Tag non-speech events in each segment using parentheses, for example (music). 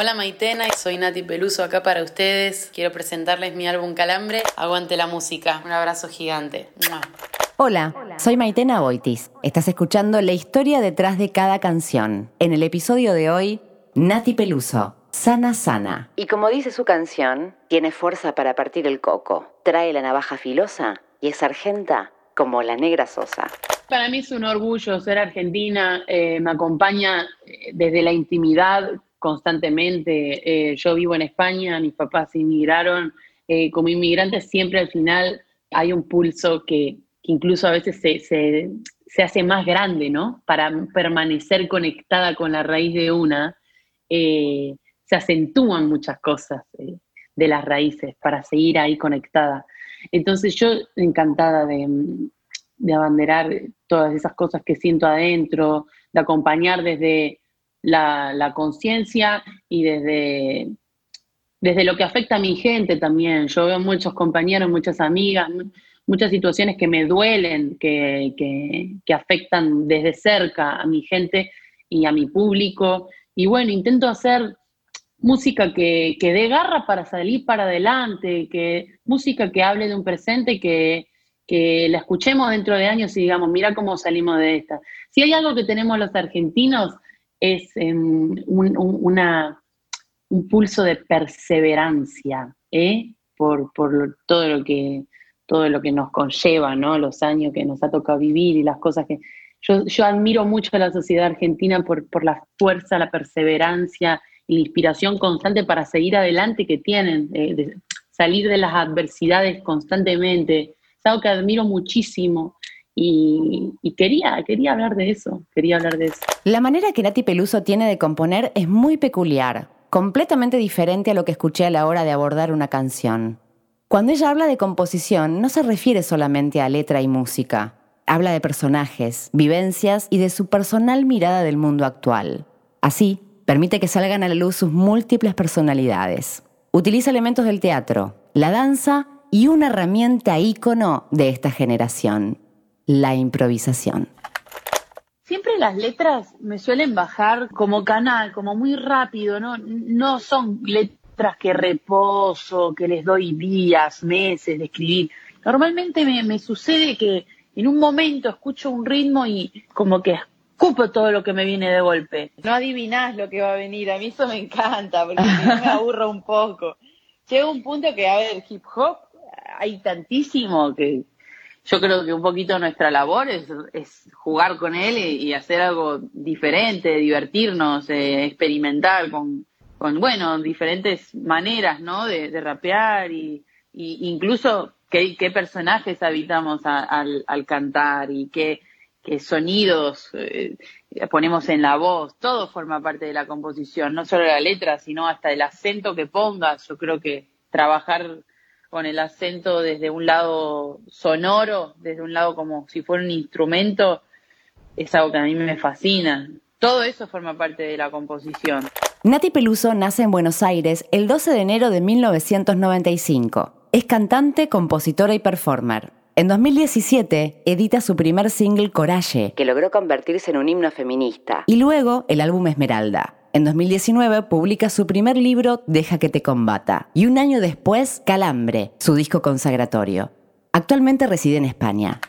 Hola Maitena, soy Nati Peluso acá para ustedes. Quiero presentarles mi álbum Calambre. Aguante la música. Un abrazo gigante. Hola, soy Maitena Boitis. Estás escuchando la historia detrás de cada canción. En el episodio de hoy, Nati Peluso, Sana Sana. Y como dice su canción, tiene fuerza para partir el coco, trae la navaja filosa y es argenta como la negra sosa. Para mí es un orgullo ser argentina, eh, me acompaña eh, desde la intimidad constantemente. Eh, yo vivo en España, mis papás inmigraron. como inmigrantes siempre al final hay un pulso que, incluso a veces se, hace más grande, ¿no? Para permanecer conectada con la raíz de una, se acentúan muchas cosas de las raíces para seguir ahí conectada. Entonces yo encantada de, abanderar todas esas cosas que siento adentro, de acompañar desde la, conciencia y desde, desde lo que afecta a mi gente también. Yo veo muchos compañeros, muchas amigas, muchas situaciones que me duelen, que, que, afectan desde cerca a mi gente y a mi público. Y bueno, intento hacer música que, que dé garra para salir para adelante, que música que hable de un presente que, que la escuchemos dentro de años y digamos, mira cómo salimos de esta. Si hay algo que tenemos los argentinos es em, un, un pulso de perseverancia, ¿eh? por, por todo lo que todo lo que nos conlleva, ¿no? Los años que nos ha tocado vivir y las cosas que... Yo, yo admiro mucho a la sociedad argentina por, por la fuerza, la perseverancia y la inspiración constante para seguir adelante que tienen, de salir de las adversidades constantemente. Es algo que admiro muchísimo. Y, quería, quería hablar de eso, quería hablar de eso. La manera que Nati Peluso tiene de componer es muy peculiar, completamente diferente a lo que escuché a la hora de abordar una canción. Cuando ella habla de composición, no se refiere solamente a letra y música. Habla de personajes, vivencias y de su personal mirada del mundo actual. Así, Permite que salgan a la luz sus múltiples personalidades. Utiliza elementos del teatro, la danza y una herramienta ícono de esta generación, la improvisación. Siempre las letras me suelen bajar como canal, como muy rápido, ¿no? No son letras que reposo, que les doy días, meses de escribir. Normalmente me, me sucede que en un momento escucho un ritmo y como que Cupo todo lo que me viene de golpe. No adivinás lo que va a venir. A mí eso me encanta, porque me aburro un poco. Llega un punto que, a ver, hip hop, hay tantísimo que yo creo que un poquito nuestra labor es, jugar con él y, hacer algo diferente, divertirnos, eh, experimentar con, con, bueno, diferentes maneras, ¿no? De, rapear y, incluso qué, qué personajes habitamos al, al cantar y qué qué sonidos eh, ponemos en la voz, todo forma parte de la composición, no solo la letra, sino hasta el acento que pongas. Yo creo que trabajar con el acento desde un lado sonoro, desde un lado como si fuera un instrumento, es algo que a mí me fascina. Todo eso forma parte de la composición. Nati Peluso nace en Buenos Aires el 12 de enero de 1995. Es cantante, compositora y performer. En 2017 edita su primer single Coraje, que logró convertirse en un himno feminista, y luego el álbum Esmeralda. En 2019 publica su primer libro Deja que te combata y un año después Calambre, su disco consagratorio. Actualmente reside en España.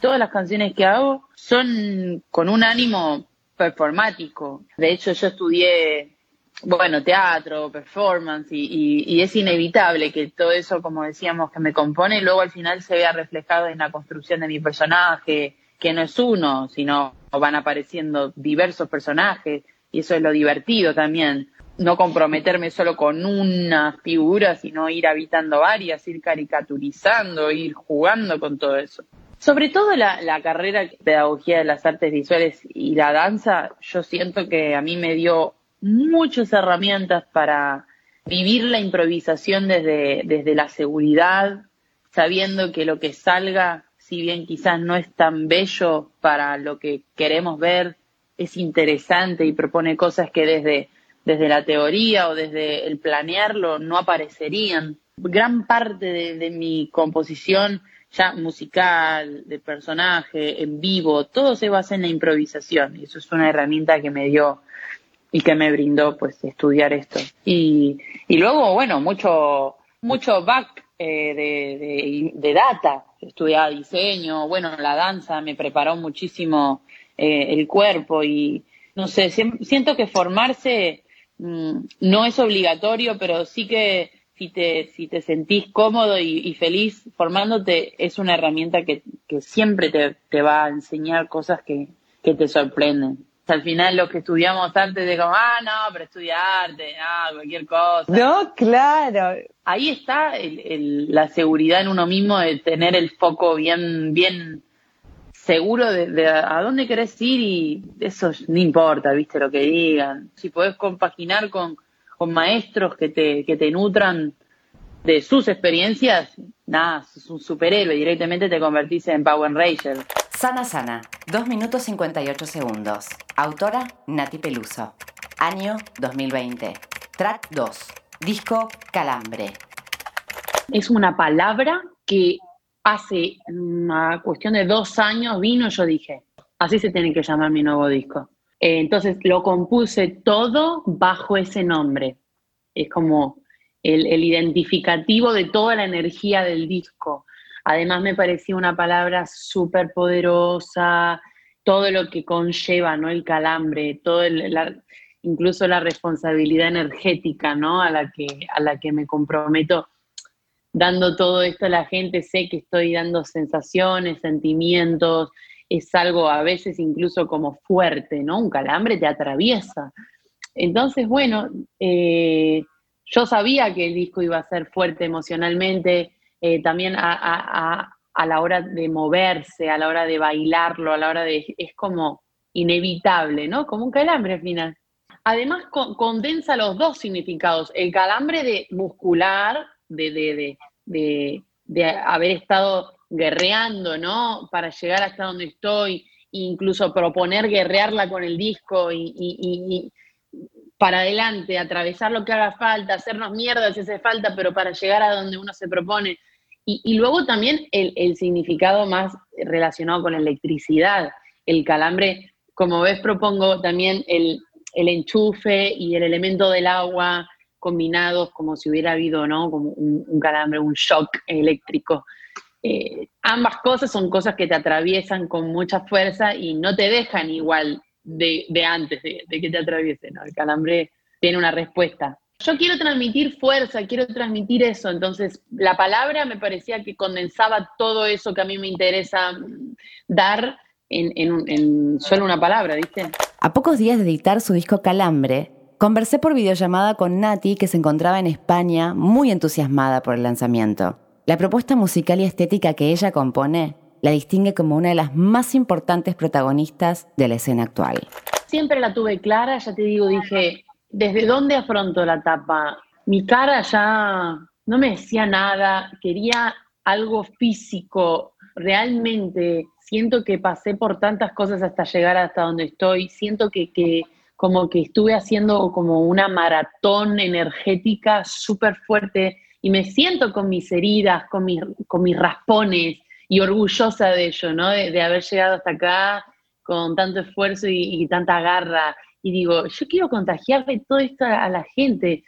Todas las canciones que hago son con un ánimo performático. De hecho, yo estudié bueno, teatro, performance, y, es inevitable que todo eso, como decíamos, que me compone, luego al final se vea reflejado en la construcción de mi personaje, que no es uno, sino van apareciendo diversos personajes, y eso es lo divertido también. No comprometerme solo con una figura, sino ir habitando varias, ir caricaturizando, ir jugando con todo eso. Sobre todo la, la carrera de pedagogía de las artes visuales y la danza, yo siento que a mí me dio muchas herramientas para vivir la improvisación desde, desde la seguridad, sabiendo que lo que salga, si bien quizás no es tan bello para lo que queremos ver, es interesante y propone cosas que desde, desde la teoría o desde el planearlo no aparecerían. Gran parte de, de mi composición ya musical, de personaje, en vivo, todo se basa en la improvisación y eso es una herramienta que me dio y que me brindó pues estudiar esto. Y, y luego, bueno, mucho, mucho back eh, de, de, data, estudiaba diseño, bueno, la danza me preparó muchísimo eh, el cuerpo y no sé, siento que formarse mm, no es obligatorio, pero sí que si te, si te sentís cómodo y, feliz formándote, es una herramienta que, que siempre te, te va a enseñar cosas que, que te sorprenden al final lo que estudiamos antes de como, ah, no, pero estudiarte, ah, cualquier cosa. No, claro. Ahí está el, la seguridad en uno mismo de tener el foco bien, bien seguro de, a dónde querés ir y eso no importa, viste, lo que digan. Si podés compaginar con, con maestros que te, que te nutran de sus experiencias, nada, sos un superhéroe, directamente te convertís en Power Ranger. Sana Sana, 2 minutos 58 segundos. Autora Nati Peluso. Año 2020. Track 2. Disco Calambre. Es una palabra que hace una cuestión de dos años vino yo dije, así se tiene que llamar mi nuevo disco. Eh, entonces lo compuse todo bajo ese nombre. Es como el, identificativo de toda la energía del disco. Además me parecía una palabra súper poderosa, todo lo que conlleva, ¿no? El calambre, todo incluso la responsabilidad energética, ¿no? A la que, a la que me comprometo dando todo esto a la gente, sé que estoy dando sensaciones, sentimientos, es algo a veces incluso como fuerte, ¿no? Un calambre te atraviesa. Entonces, bueno, eh, yo sabía que el disco iba a ser fuerte emocionalmente, eh, también a, la hora de moverse, a la hora de bailarlo, a la hora de... es como inevitable, ¿no? Como un calambre al final. Además condensa los dos significados, el calambre de muscular, de, de, de, de, haber estado guerreando, ¿no? Para llegar hasta donde estoy, incluso proponer guerrearla con el disco y para adelante, atravesar lo que haga falta, hacernos mierda si hace falta, pero para llegar a donde uno se propone. Y, luego también el, significado más relacionado con la electricidad, el calambre, como ves, propongo también el, enchufe y el elemento del agua combinados como si hubiera habido, ¿no? Como un, calambre, un shock eléctrico. Eh, ambas cosas son cosas que te atraviesan con mucha fuerza y no te dejan igual de, antes de, que te atraviese, ¿no? El calambre tiene una respuesta. Yo quiero transmitir fuerza, quiero transmitir eso, entonces la palabra me parecía que condensaba todo eso que a mí me interesa dar en, en solo una palabra, ¿viste? A pocos días de editar su disco Calambre, conversé por videollamada con Nati, que se encontraba en España, muy entusiasmada por el lanzamiento. La propuesta musical y estética que ella compone la distingue como una de las más importantes protagonistas de la escena actual. Siempre la tuve clara, ya te digo, dije, ¿desde dónde afronto la tapa? Mi cara ya no me decía nada, quería algo físico, realmente siento que pasé por tantas cosas hasta llegar hasta donde estoy, siento que, que como que estuve haciendo como una maratón energética súper fuerte y me siento con mis heridas, con mis, con mis raspones, y orgullosa de ello, ¿no? De, haber llegado hasta acá con tanto esfuerzo y, tanta garra. Y digo, yo quiero contagiarle todo esto a, la gente.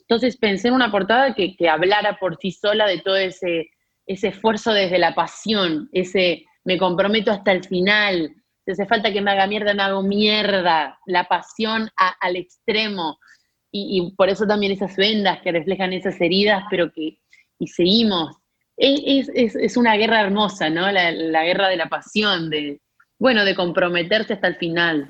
Entonces pensé en una portada que, hablara por sí sola de todo ese, ese esfuerzo desde la pasión, ese me comprometo hasta el final, si hace falta que me haga mierda, me hago mierda, la pasión al extremo. Y, por eso también esas vendas que reflejan esas heridas, pero que y seguimos es, es, es, una guerra hermosa, ¿no? La, la, guerra de la pasión, de, bueno, de comprometerse hasta el final.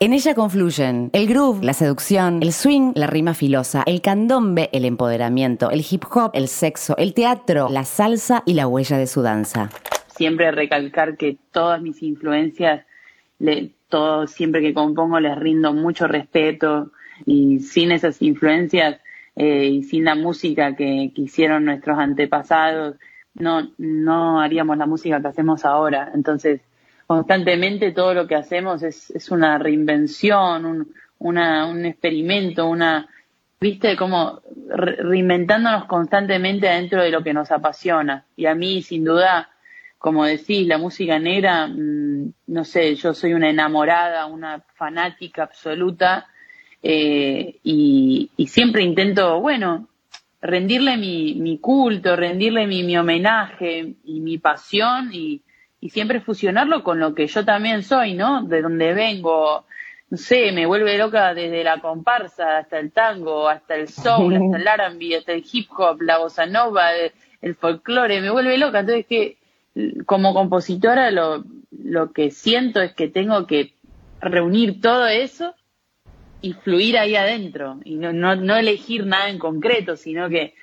En ella confluyen el groove, la seducción, el swing, la rima filosa, el candombe, el empoderamiento, el hip hop, el sexo, el teatro, la salsa y la huella de su danza. Siempre recalcar que todas mis influencias, le, todo, siempre que compongo les rindo mucho respeto y sin esas influencias eh, y sin la música que, hicieron nuestros antepasados, no, no haríamos la música que hacemos ahora. Entonces, constantemente todo lo que hacemos es, es una reinvención, un, una, un experimento, una, viste, como reinventándonos constantemente dentro de lo que nos apasiona. Y a mí, sin duda, como decís, la música negra, mm, no sé, yo soy una enamorada, una fanática absoluta eh, y, siempre intento, bueno, rendirle mi, mi culto, rendirle mi, mi, homenaje y mi pasión y, y siempre fusionarlo con lo que yo también soy, ¿no? De donde vengo, no sé, me vuelve loca desde la comparsa hasta el tango, hasta el soul, hasta el (laughs) R&B, hasta el hip hop, la bossa nova, el folclore, me vuelve loca. Entonces que como compositora lo, lo que siento es que tengo que reunir todo eso y fluir ahí adentro y no, no, no elegir nada en concreto, sino que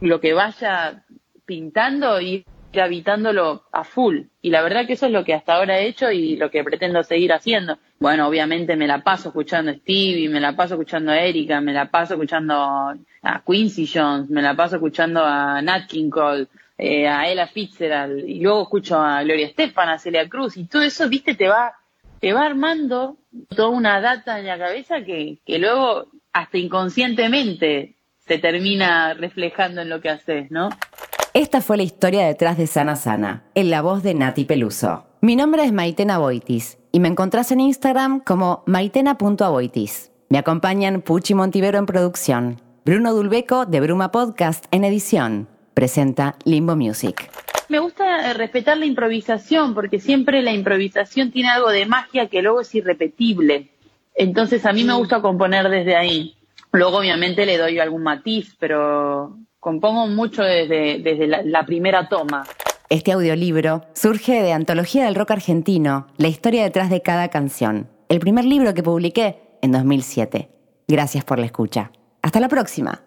lo que vaya pintando y habitándolo a full. Y la verdad que eso es lo que hasta ahora he hecho y lo que pretendo seguir haciendo. Bueno, obviamente me la paso escuchando a Stevie, me la paso escuchando a Erika, me la paso escuchando a Quincy Jones, me la paso escuchando a Nat King Cole, eh, a Ella Fitzgerald, y luego escucho a Gloria Estefan, a Celia Cruz, y todo eso, viste, te va, te va armando toda una data en la cabeza que, que luego hasta inconscientemente se termina reflejando en lo que haces, ¿no? Esta fue la historia detrás de Sana Sana, en la voz de Nati Peluso. Mi nombre es Maitena Boitis y me encontrás en Instagram como maitena.aboitis. Me acompañan Puchi Montivero en producción, Bruno Dulbeco de Bruma Podcast en edición presenta Limbo Music. Me gusta eh, respetar la improvisación porque siempre la improvisación tiene algo de magia que luego es irrepetible. Entonces a mí me gusta componer desde ahí. Luego obviamente le doy algún matiz, pero compongo mucho desde, desde la, la primera toma. Este audiolibro surge de Antología del Rock Argentino, la historia detrás de cada canción, el primer libro que publiqué en 2007. Gracias por la escucha. Hasta la próxima.